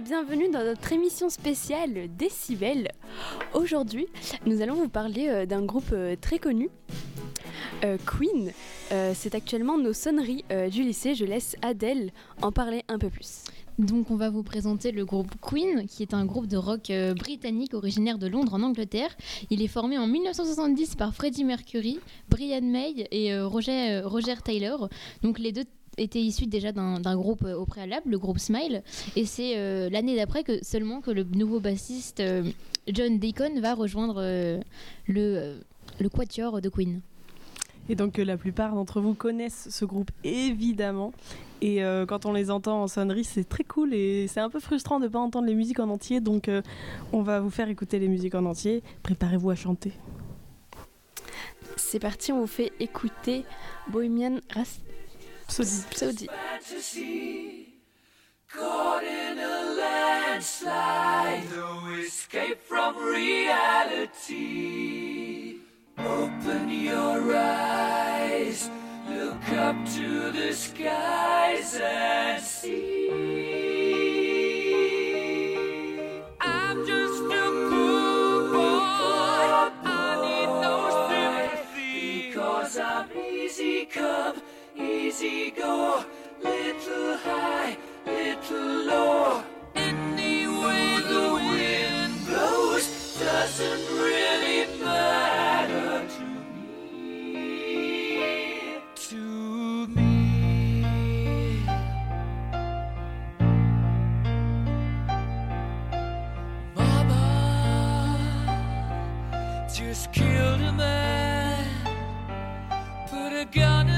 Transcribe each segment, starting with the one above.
bienvenue dans notre émission spéciale Décibel. Aujourd'hui, nous allons vous parler euh, d'un groupe euh, très connu, euh, Queen. C'est actuellement nos sonneries du lycée. Je laisse Adèle en parler un peu plus. Donc on va vous présenter le groupe Queen, qui est un groupe de rock britannique originaire de Londres en Angleterre. Il est formé en 1970 par Freddie Mercury, Brian May et Roger, Roger Taylor. Donc les deux étaient issus déjà d'un groupe euh, au préalable, le groupe Smile. Et c'est euh, l'année d'après que seulement que le nouveau bassiste euh, John Deacon va rejoindre euh, le, euh, le quatuor de Queen. Et donc euh, la plupart d'entre vous connaissent ce groupe évidemment. Et euh, quand on les entend en sonnerie, c'est très cool et c'est un peu frustrant de ne pas entendre les musiques en entier. Donc euh, on va vous faire écouter les musiques en entier. Préparez-vous à chanter. C'est parti, on vous fait écouter Bohemian Saudi. Rhapsody. fantasy. Caught in a landslide, no escape from reality. Open your eyes, look up to the skies and see. Put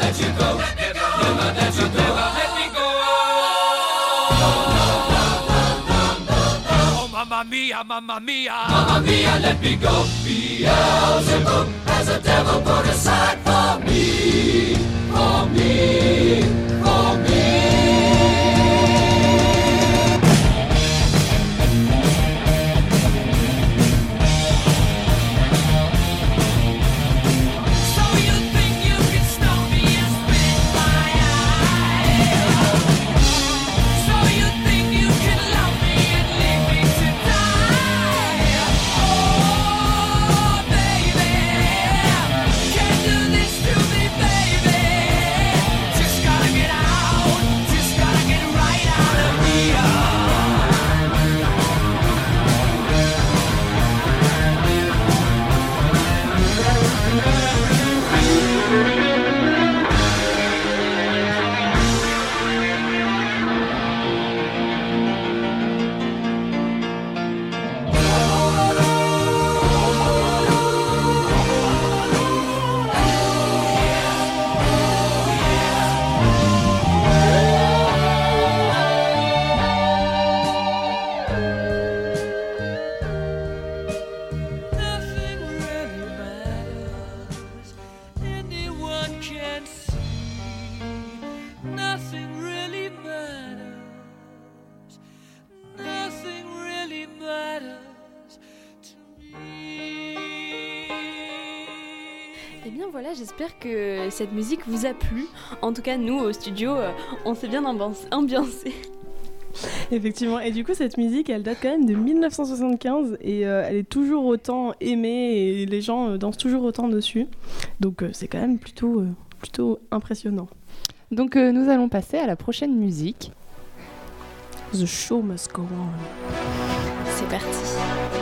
Let you go. We'll let you go. Let me go. Oh, mamma mia, mamma mia. Mamma mia, let me go. Beelzebub has a devil put aside for me. For me. For me. Voilà, j'espère que cette musique vous a plu. En tout cas, nous au studio, euh, on s'est bien ambiancé. Effectivement, et du coup cette musique elle date quand même de 1975 et euh, elle est toujours autant aimée et les gens euh, dansent toujours autant dessus. Donc euh, c'est quand même plutôt, euh, plutôt impressionnant. Donc euh, nous allons passer à la prochaine musique. The show must go on. C'est parti.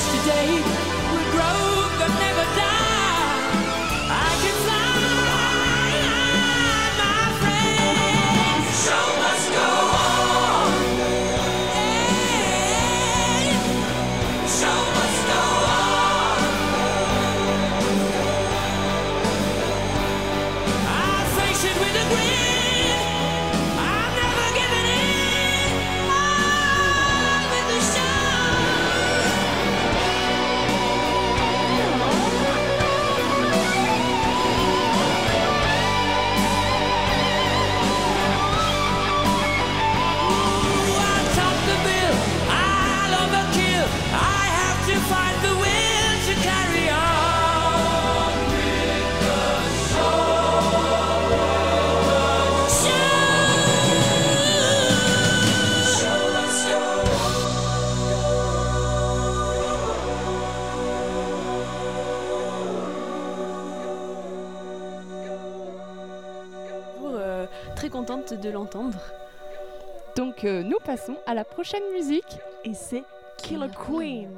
yesterday très contente de l'entendre. Donc euh, nous passons à la prochaine musique. Et c'est Killer Queen.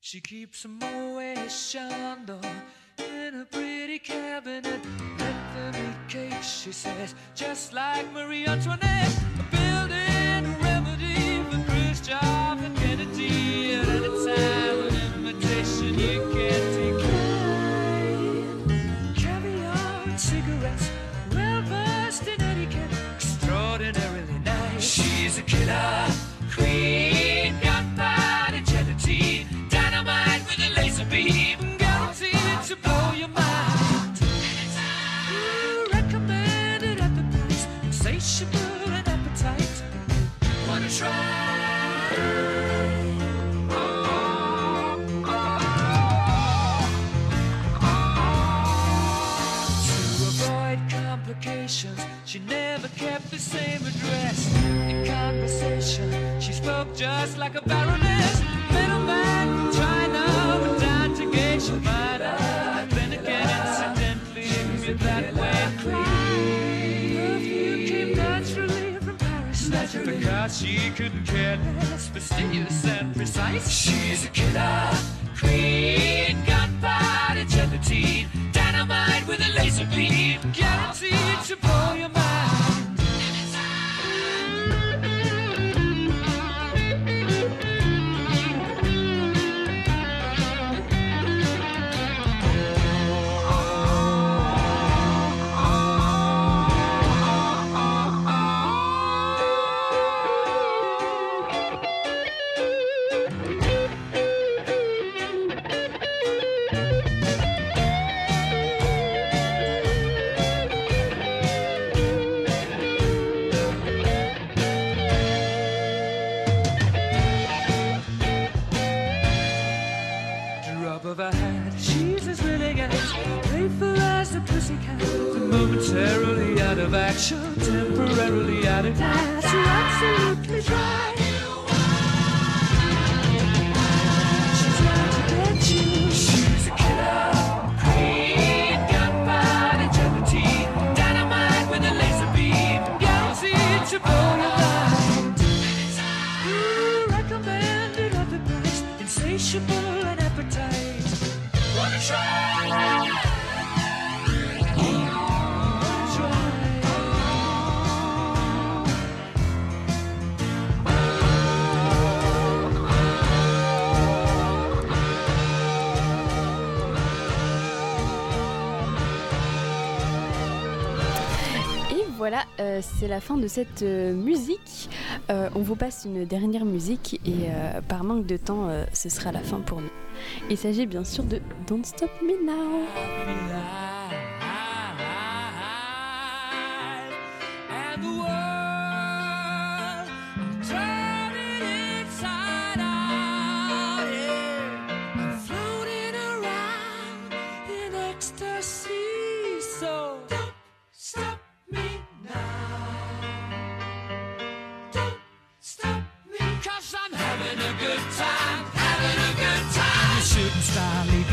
She keeps a Moet Chandon in a pretty cabinet. Let them eat cake, she says, just like Marie Antoinette. Building a remedy for Khrushchev well versed in etiquette, extraordinarily nice. She's a killer queen. same address. In conversation, she spoke just like a baroness. Middleman, China, went down to Geisha Minor. And then again, incidentally, it that way. Perfume came naturally from Paris. Naturally. Because she couldn't care less. Fastidious and precise. She's a killer queen. Gunpowder gelatine. Dynamite with a laser beam. Guaranteed to blow your mind. top of her head. She's as willing as playful as a pussycat. Momentarily out of action, temporarily out of class. You're absolutely right. voilà, euh, c'est la fin de cette euh, musique. Euh, on vous passe une dernière musique et par manque de temps, ce sera la fin pour nous. Il s'agit bien sûr de Don't Stop Me Now. I'll leave.